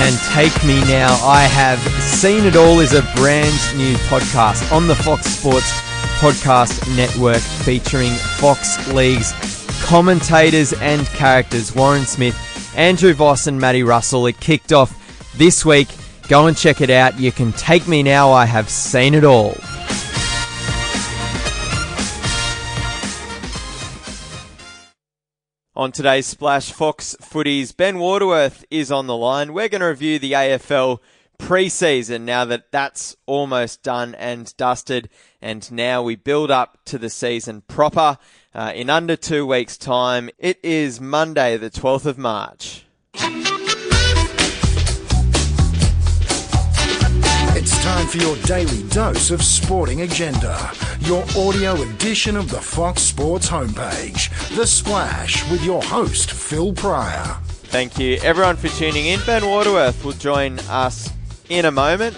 can take me now. I have seen it all is a brand new podcast on the Fox Sports Podcast Network featuring Fox League's commentators and characters Warren Smith, Andrew Voss, and Matty Russell. It kicked off this week. Go and check it out. You can take me now. I have seen it all. On today's Splash Fox Footy's, Ben Waterworth is on the line. We're going to review the AFL preseason now that that's almost done and dusted, and now we build up to the season proper uh, in under two weeks' time. It is Monday, the 12th of March. It's time for your daily dose of sporting agenda. Your audio edition of the Fox Sports homepage. The Splash with your host, Phil Prior. Thank you, everyone, for tuning in. Ben Waterworth will join us in a moment.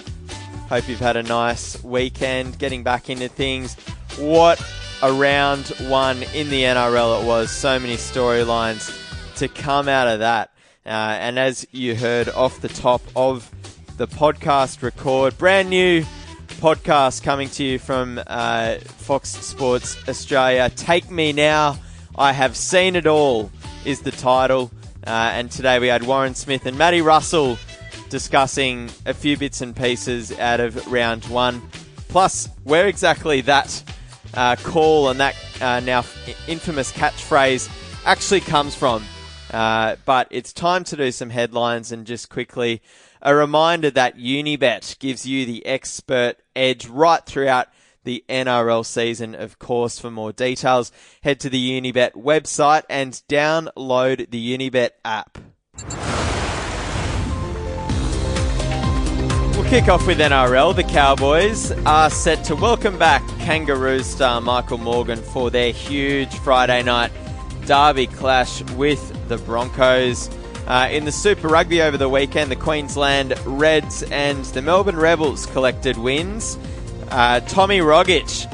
Hope you've had a nice weekend getting back into things. What a round one in the NRL it was. So many storylines to come out of that. Uh, and as you heard off the top of the podcast record. Brand new podcast coming to you from uh, Fox Sports Australia. Take Me Now. I have seen it all is the title. Uh, and today we had Warren Smith and Matty Russell discussing a few bits and pieces out of round one. Plus, where exactly that uh, call and that uh, now infamous catchphrase actually comes from. Uh, but it's time to do some headlines and just quickly a reminder that Unibet gives you the expert edge right throughout the NRL season, of course. For more details, head to the Unibet website and download the Unibet app. We'll kick off with NRL. The Cowboys are set to welcome back Kangaroo star Michael Morgan for their huge Friday night derby clash with the Broncos. Uh, in the Super Rugby over the weekend, the Queensland Reds and the Melbourne Rebels collected wins. Uh, Tommy Rogic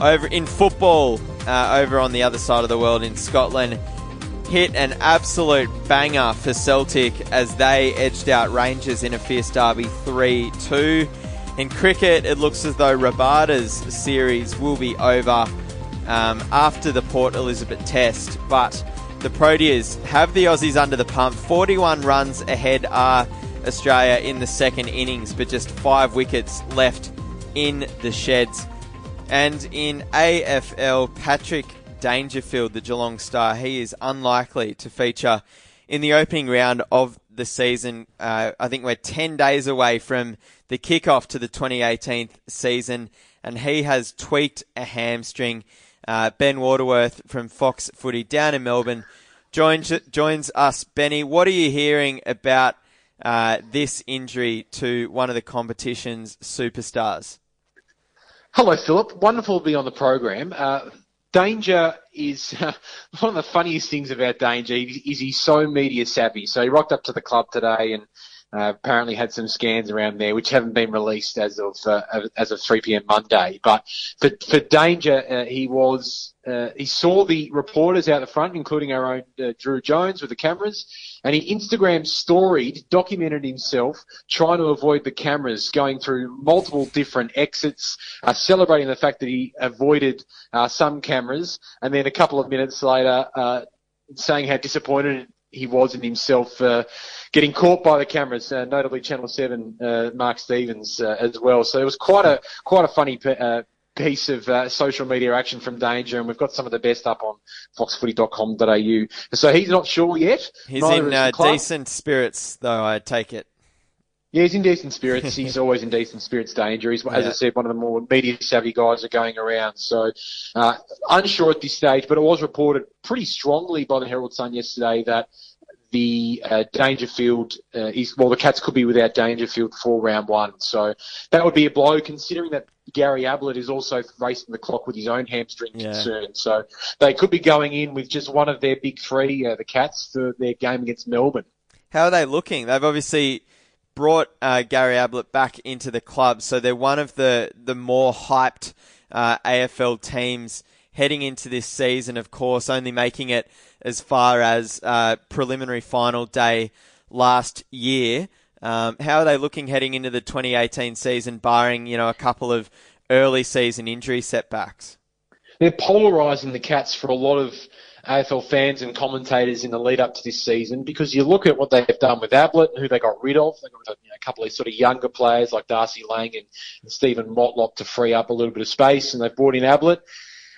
over in football uh, over on the other side of the world in Scotland hit an absolute banger for Celtic as they edged out Rangers in a fierce derby 3 2. In cricket, it looks as though Rabada's series will be over um, after the Port Elizabeth Test, but the Proteas have the Aussies under the pump. 41 runs ahead are Australia in the second innings, but just five wickets left in the sheds. And in AFL, Patrick Dangerfield, the Geelong star, he is unlikely to feature in the opening round of the season. Uh, I think we're 10 days away from the kickoff to the 2018 season, and he has tweaked a hamstring. Uh, ben Waterworth from Fox Footy down in Melbourne joins joins us. Benny, what are you hearing about uh, this injury to one of the competition's superstars? Hello, Philip. Wonderful to be on the program. Uh, Danger is one of the funniest things about Danger is he's so media savvy. So he rocked up to the club today and uh, apparently had some scans around there which haven't been released as of uh, as of 3 p.m. Monday. But for for Danger, uh, he was uh, he saw the reporters out the front, including our own uh, Drew Jones with the cameras, and he Instagram storied, documented himself trying to avoid the cameras, going through multiple different exits, celebrating the fact that he avoided some cameras, and then a couple of minutes later saying how disappointed he was in himself uh, getting caught by the cameras, uh, notably Channel Seven, uh, Mark Stevens uh, as well. So it was quite a quite a funny uh, piece of uh, social media action from Danger, and we've got some of the best up on foxfooty.com.au. So he's not sure yet. He's in decent spirits, though. I take it. Yeah, he's in decent spirits. he's always in decent spirits. Danger. He's, as yeah. I said, one of the more media savvy guys are going around. So uh, unsure at this stage, but it was reported pretty strongly by the Herald Sun yesterday that the uh, Dangerfield uh, is well, the Cats could be without Dangerfield for round one. So that would be a blow, considering that Gary Ablett is also racing the clock with his own hamstring yeah. concern. So they could be going in with just one of their big three, uh, the Cats, for their game against Melbourne. How are they looking? They've obviously brought uh, Gary Ablett back into the club, so they're one of the the more hyped uh, AFL teams heading into this season. Of course, only making it as far as uh, preliminary final day last year. Um, how are they looking heading into the 2018 season, barring you know a couple of early season injury setbacks? They're polarising the Cats for a lot of AFL fans and commentators in the lead up to this season because you look at what they've done with Ablett and who they got rid of. They got you know, a couple of sort of younger players like Darcy Lang and, and Steven Motlop to free up a little bit of space, and they've brought in Ablett.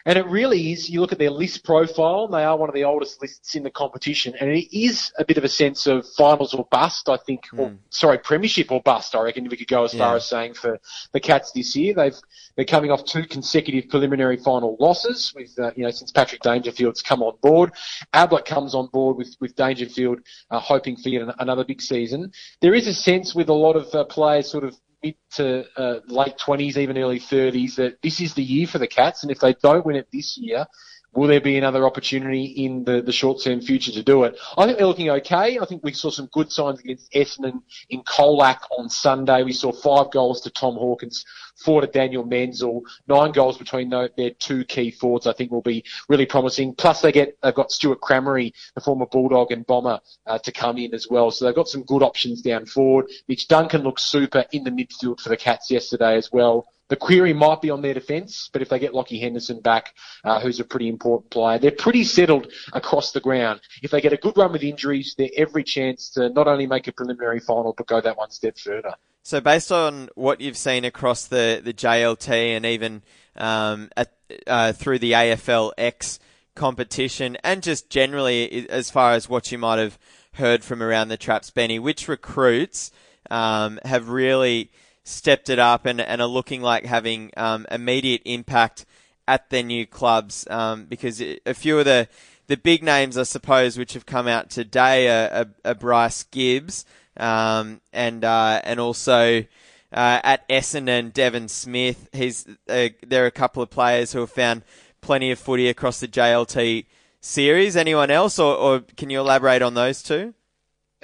And it really is, you look at their list profile, they are one of the oldest lists in the competition, and it is a bit of a sense of finals or bust, I think, mm. or, hmm. sorry, premiership or bust, I reckon we could go as yeah. far as saying for the Cats this year. They've, they're coming off two consecutive preliminary final losses with, uh, you know, since Patrick Dangerfield's come on board. Ablett comes on board with, with Dangerfield, uh, hoping for yet another big season. There is a sense with a lot of uh, players sort of mid to uh, late 20s, even early 30s, that this is the year for the Cats, and if they don't win it this year, Will there be another opportunity in the, the short term future to do it? I think they're looking okay. I think we saw some good signs against Essendon in Colac on Sunday. We saw five goals to Tom Hawkins, four to Daniel Menzel, nine goals between their two key forwards. I think will be really promising. Plus they get they've got Stewart Crameri, the former Bulldog and Bomber, uh, to come in as well. So they've got some good options down forward. Mitch Duncan looks super in the midfield for the Cats yesterday as well. The query might be on their defence, but if they get Lachie Henderson back, uh, who's a pretty important player, they're pretty settled across the ground. If they get a good run with injuries, they're every chance to not only make a preliminary final, but go that one step further. So, based on what you've seen across the, the JLT and even um, at, uh, through the AFL X competition, and just generally as far as what you might have heard from around the traps, Benny, which recruits um, have really stepped it up and, and are looking like having um, immediate impact at their new clubs um, because a few of the the big names, I suppose, which have come out today are, are, are Bryce Gibbs um, and uh, and also uh, at Essendon, Devon Smith. He's uh, there are a couple of players who have found plenty of footy across the JLT series. Anyone else, or, or can you elaborate on those two?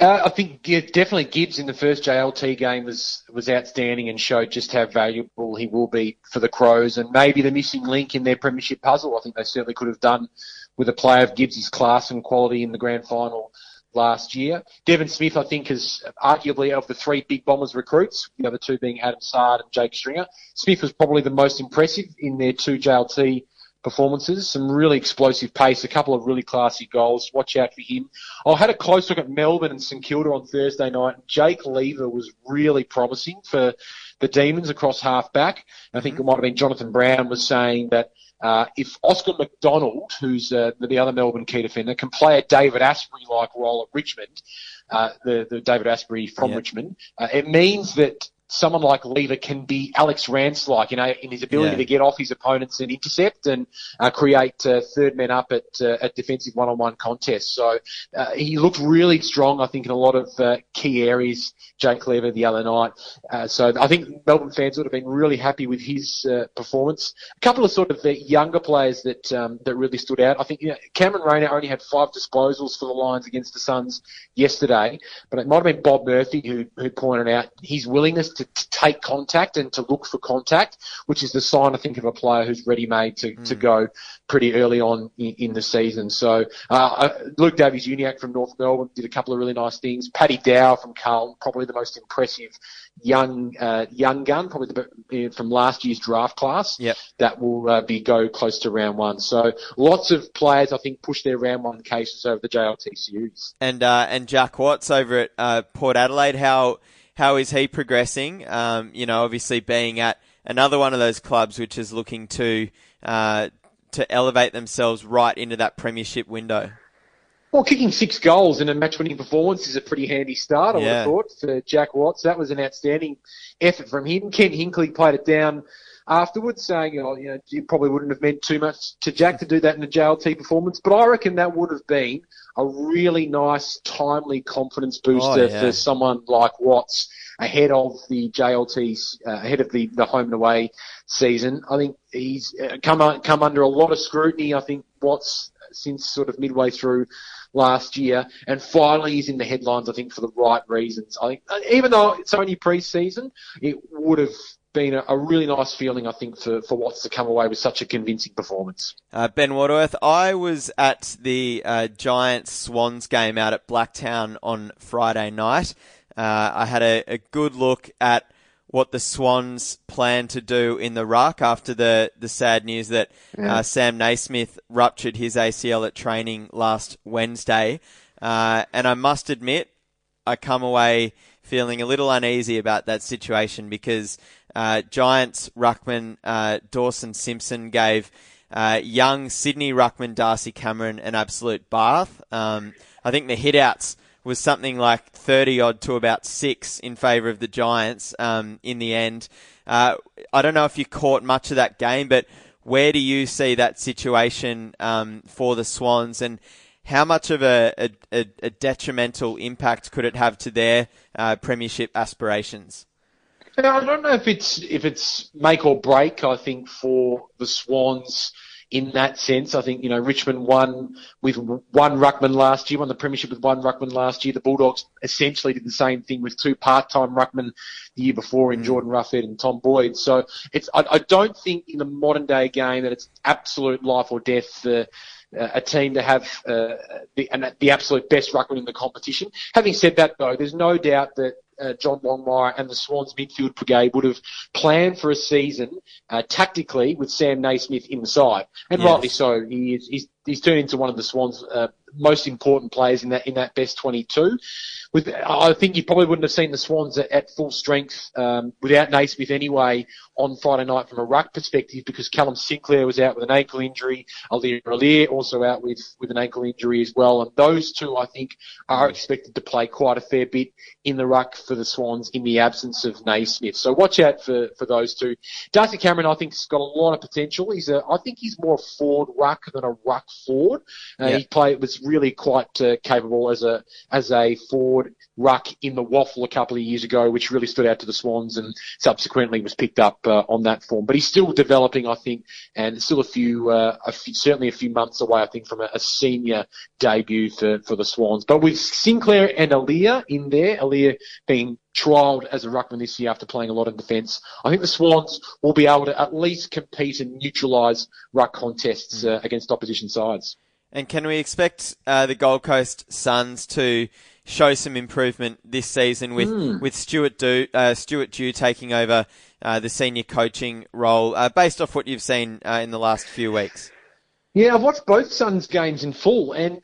Uh, I think yeah, definitely Gibbs in the first JLT game was was outstanding and showed just how valuable he will be for the Crows and maybe the missing link in their premiership puzzle. I think they certainly could have done with a player of Gibbs' class and quality in the grand final last year. Devon Smith, I think, is arguably of the three big Bombers recruits, the other two being Adam Saad and Jake Stringer. Smith was probably the most impressive in their two JLT performances, some really explosive pace, a couple of really classy goals. Watch out for him. I had a close look at Melbourne and St Kilda on Thursday night. Jake Lever was really promising for the Demons across half back. I think it might have been Jonathan Brown was saying that uh, if Oscar McDonald, who's uh, the other Melbourne key defender, can play a David Astbury-like role at Richmond, uh, the, the David Astbury from yep. Richmond, uh, it means that someone like Lever can be Alex Rance like, you know, in his ability yeah. to get off his opponents and intercept and uh, create uh, third men up at uh, at defensive one-on-one contests. So uh, he looked really strong, I think, in a lot of uh, key areas. Jake Lever the other night. Uh, so I think Melbourne fans would have been really happy with his performance. A couple of sort of younger players that um, that really stood out. I think you know, Cameron Rayner only had five disposals for the Lions against the Suns yesterday, but it might have been Bob Murphy who who pointed out his willingness to to, take contact and to look for contact, which is the sign, I think, of a player who's ready made to, mm. to go pretty early on in, in the season. So uh, uh, Luke Davies-Uniacke from North Melbourne did a couple of really nice things. Paddy Dow from Carlton, probably the most impressive young uh, young gun, probably the, from last year's draft class. Yep. That will uh, be go close to round one. So lots of players, I think, push their round one cases over the JLT series. And uh, and Jack Watts over at uh, Port Adelaide, how how is he progressing? Um, you know, obviously being at another one of those clubs which is looking to uh, to elevate themselves right into that premiership window. Well, kicking six goals in a match-winning performance is a pretty handy start, I yeah. would have thought, for Jack Watts. That was an outstanding effort from him. Ken Hinkley played it down afterwards, saying, oh, you know, you probably wouldn't have meant too much to Jack to do that in a JLT performance, but I reckon that would have been a really nice, timely confidence booster oh, yeah. for someone like Watts ahead of the JLT, uh, ahead of the, the home and away season. I think he's uh, come come under a lot of scrutiny. I think Watts since sort of midway through last year, and finally he's in the headlines. I think for the right reasons. I think uh, even though it's only pre-season, it would have been a, a, really nice feeling, I think, for, for Watts to come away with such a convincing performance. Uh, ben Waterworth, I was at the uh, Giants Swans game out at Blacktown on Friday night. Uh, I had a, a, good look at what the Swans plan to do in the ruck after the, the sad news that yeah. Uh, Sam Naismith ruptured his ACL at training last Wednesday. Uh, and I must admit, I come away feeling a little uneasy about that situation because uh, Giants ruckman uh, Dawson Simpson gave uh, young Sydney ruckman Darcy Cameron an absolute bath. Um, I think the hitouts was something like 30 odd to about six in favour of the Giants um, in the end. Uh, I don't know if you caught much of that game, but where do you see that situation um, for the Swans and how much of a, a, a, detrimental impact could it have to their uh, premiership aspirations? I don't know if it's if it's make or break. I think for the Swans in that sense, I think you know Richmond won with one ruckman last year, won the premiership with one ruckman last year. The Bulldogs essentially did the same thing with two part-time ruckmen the year before in mm. Jordan Roughead and Tom Boyd. So it's I, I don't think in the modern day game that it's absolute life or death for a team to have uh, the, the absolute best ruckman in the competition. Having said that, though, there's no doubt that uh, John Longmire and the Swans midfield brigade would have planned for a season uh, tactically with Sam Naismith in the side, and yes. rightly so. He is, he's, he's turned into one of the Swans' uh, most important players in that in that best 22 with, I think you probably wouldn't have seen the Swans at, at full strength um, without Naismith anyway on Friday night from a ruck perspective because Callum Sinclair was out with an ankle injury, Aliir Aliir also out with, with an ankle injury as well, and those two I think are expected to play quite a fair bit in the ruck for the Swans in the absence of Naismith. So watch out for, for those two. Darcy Cameron I think has got a lot of potential. He's a I think he's more a forward ruck than a ruck forward. Uh, He played was really quite uh, capable as a as a forward ruck in the WAFL a couple of years ago, which really stood out to the Swans and subsequently was picked up uh, on that form. But he's still developing, I think, and still a few, uh, a few, certainly a few months away, I think, from a, a, senior debut for, for the Swans. But with Sinclair and Aliir in there, Aliir being trialled as a ruckman this year after playing a lot in defence. I think the Swans will be able to at least compete and neutralise ruck contests mm. uh, against opposition sides. And can we expect uh, the Gold Coast Suns to show some improvement this season with mm. with Stuart Dew, uh, Stuart Dew taking over uh, the senior coaching role, uh, based off what you've seen uh, in the last few weeks. Yeah, I've watched both Suns games in full, and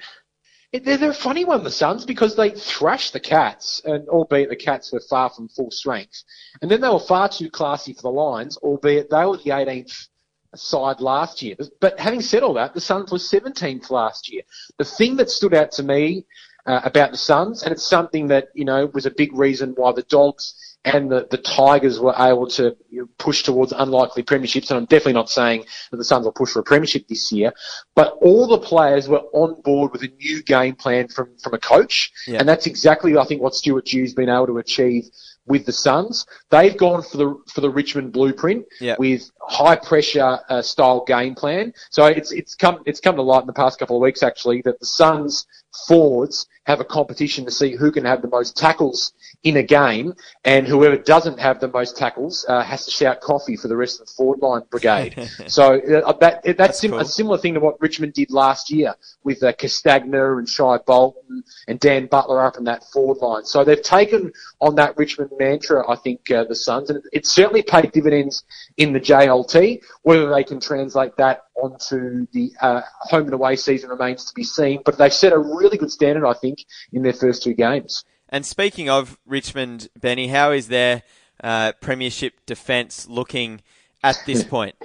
it, they're, they're a funny one, the Suns, because they thrashed the Cats, and albeit the Cats were far from full strength, and then they were far too classy for the Lions, albeit they were the 18th side last year. But having said all that, the Suns were 17th last year. The thing that stood out to me uh, about the Suns, and it's something that you know was a big reason why the Dogs and the, the Tigers were able to you know, push towards unlikely premierships. And I'm definitely not saying that the Suns will push for a premiership this year, but all the players were on board with a new game plan from from a coach, yeah. and that's exactly I think what Stuart Dew's been able to achieve with the Suns. They've gone for the for the Richmond blueprint yep. with high pressure uh, style game plan. So it's it's come it's come to light in the past couple of weeks actually that the Suns forwards have a competition to see who can have the most tackles in a game, and whoever doesn't have the most tackles uh, has to shout coffee for the rest of the forward line brigade. so uh, that that's, that's sim- cool. a similar thing to what Richmond did last year with uh, Castagna and Shai Bolton and Dan Butler up in that forward line. So they've taken on that Richmond mantra, I think, uh, the Suns, and it, it certainly paid dividends in the JLT. Whether they can translate that onto the uh, home and away season remains to be seen, but they've set a really good standard, I think, in their first two games. And speaking of Richmond, Benny, how is their uh, premiership defence looking at this point?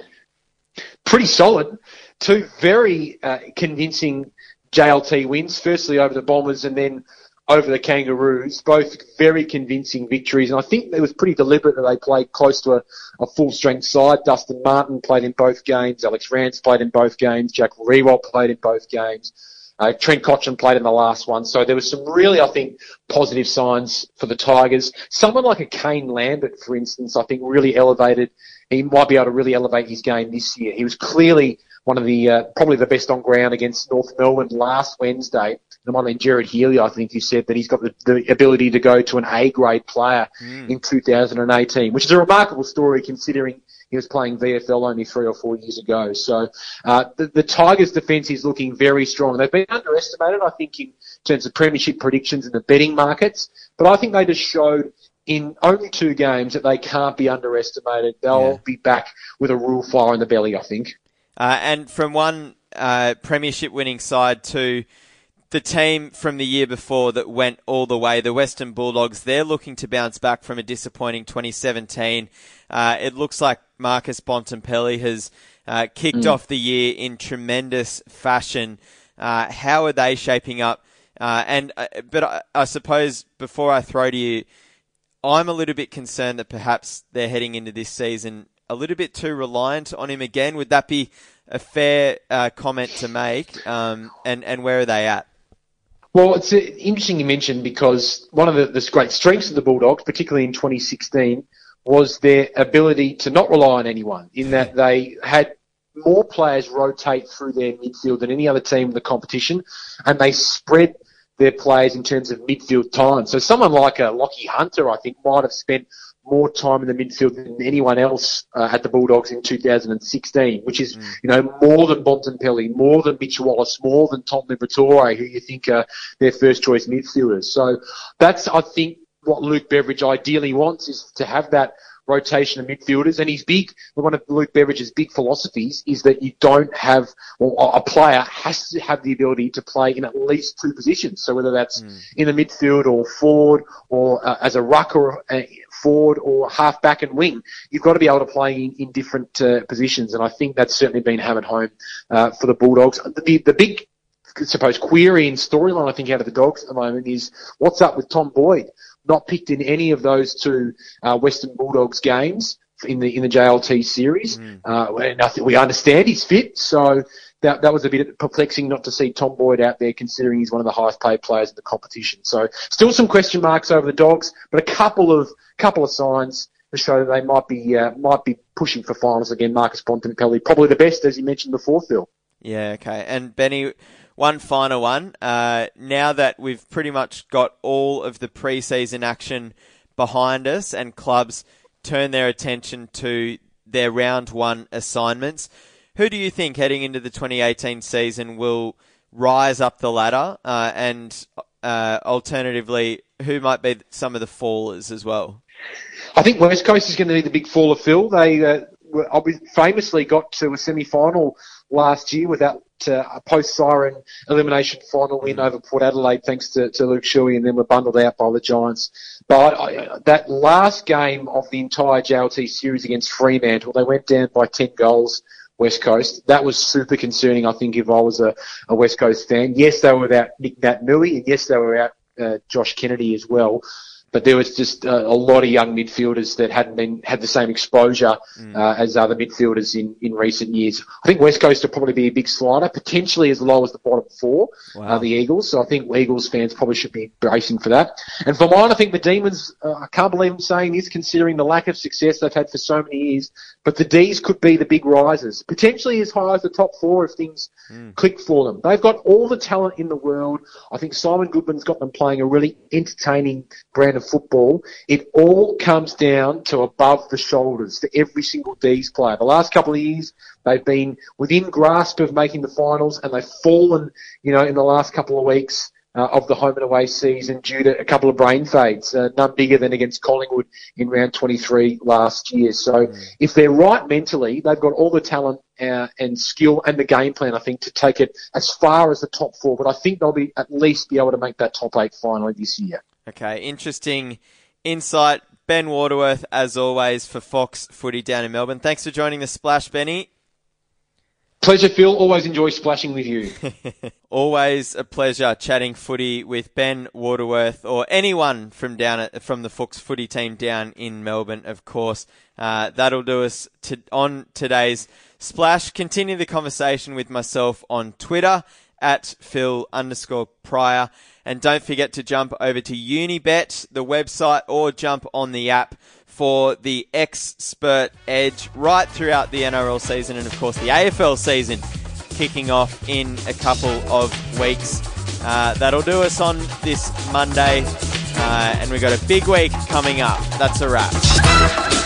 Pretty solid. Two very uh, convincing JLT wins. Firstly over the Bombers, and then over the Kangaroos. Both very convincing victories, and I think it was pretty deliberate that they played close to a, a full strength side. Dustin Martin played in both games. Alex Rance played in both games. Jack Riewoldt played in both games. Uh, Trent Cotchin played in the last one, so there was some really, I think, positive signs for the Tigers. Someone like a Kane Lambert, for instance, I think really elevated. He might be able to really elevate his game this year. He was clearly one of the uh, probably the best on ground against North Melbourne last Wednesday. Might have been Gerard Healy, I think, who said that he's got the, the ability to go to an A grade player mm. in 2018, which is a remarkable story considering he was playing VFL only three or four years ago. So uh, the, the Tigers' defence is looking very strong. They've been underestimated, I think, in terms of premiership predictions in the betting markets, but I think they just showed in only two games that they can't be underestimated. They'll yeah. be back with a real fire in the belly, I think. Uh, and from one uh, premiership winning side to the team from the year before that went all the way, the Western Bulldogs, they're looking to bounce back from a disappointing 2017. Uh, it looks like Marcus Bontempelli has uh, kicked mm. off the year in tremendous fashion. Uh, how are they shaping up? Uh, and uh, but I, I, suppose before I throw to you, I'm a little bit concerned that perhaps they're heading into this season a little bit too reliant on him again. Would that be a fair uh, comment to make? Um, and and where are they at? Well, it's uh, interesting you mentioned because one of the, the great strengths of the Bulldogs, particularly in 2016, was their ability to not rely on anyone. In that they had more players rotate through their midfield than any other team in the competition, and they spread their players in terms of midfield time. So someone like uh, a Lachie Hunter, I think, might have spent more time in the midfield than anyone else uh, at the Bulldogs in 2016, which is, mm. you know, more than Bontempelli, more than Mitch Wallis, more than Tom Liberatore, who you think are their first choice midfielders. So that's, I think, what Luke Beveridge ideally wants is to have that rotation of midfielders. And he's big, one of Luke Beveridge's big philosophies is that you don't have, well, a player has to have the ability to play in at least two positions. So whether that's mm. in the midfield or forward or uh, as a rucker, uh, forward or half back and wing, you've got to be able to play in, in different uh, positions. And I think that's certainly been hammered home uh, for the Bulldogs. The, the big I suppose query and storyline I think out of the dogs at the moment is what's up with Tom Boyd not picked in any of those two uh, Western Bulldogs games in the in the JLT series. Mm. Uh, and I think we understand he's fit, so that that was a bit perplexing not to see Tom Boyd out there, considering he's one of the highest paid players in the competition. So still some question marks over the Dogs, but a couple of couple of signs to show that they might be uh, might be pushing for finals again. Marcus Bontempelli, probably the best, as you mentioned before, Phil. Yeah, okay. And Benny, one final one. Uh, now that we've pretty much got all of the preseason action behind us and clubs turn their attention to their round one assignments, who do you think heading into the 2018 season will rise up the ladder? Uh, and uh, alternatively, who might be some of the fallers as well? I think West Coast is going to be the big faller, Phil. They uh, famously got to a semi-final last year with that uh, post siren elimination final win over Port Adelaide thanks to, to Luke Shuey and then were bundled out by the Giants. But I, that last game of the entire JLT series against Fremantle, they went down by 10 goals. West Coast. That was super concerning, I think, if I was a, a West Coast fan. Yes, they were without Nick Naitanui, and yes, they were without uh, Josh Kennedy as well but there was just a, a, lot of young midfielders that hadn't been had the same exposure mm. uh, as other midfielders in, in recent years. I think West Coast will probably be a big slider, potentially as low as the bottom four, uh, wow. uh, the Eagles. So I think Eagles fans probably should be bracing for that. And for mine, I think the Demons. Uh, I can't believe I'm saying this, considering the lack of success they've had for so many years. But the D's could be the big risers, potentially as high as the top four if things mm. click for them. They've got all the talent in the world. I think Simon Goodwin's got them playing a really entertaining brand of football. It all comes down to above the shoulders for every single D's player. The last couple of years, they've been within grasp of making the finals, and they've fallen, you know, in the last couple of weeks uh, of the home and away season due to a couple of brain fades, uh, none bigger than against Collingwood in round 23 last year. So mm. if they're right mentally, they've got all the talent uh, and skill and the game plan, I think, to take it as far as the top four. But I think they'll be at least be able to make that top eight finally this year. Okay, interesting insight. Ben Waterworth, as always, for Fox Footy down in Melbourne. Thanks for joining the Splash, Benny. Pleasure, Phil. Always enjoy splashing with you. Always a pleasure chatting footy with Ben Waterworth or anyone from down at, from the Fox footy team down in Melbourne, of course. Uh, that'll do us to, on today's splash. Continue the conversation with myself on Twitter at Phil underscore Prior. And don't forget to jump over to Unibet, the website, or jump on the app for the expert edge right throughout the NRL season and, of course, the AFL season kicking off in a couple of weeks. Uh, that'll do us on this Monday. Uh, and we've got a big week coming up. That's a wrap.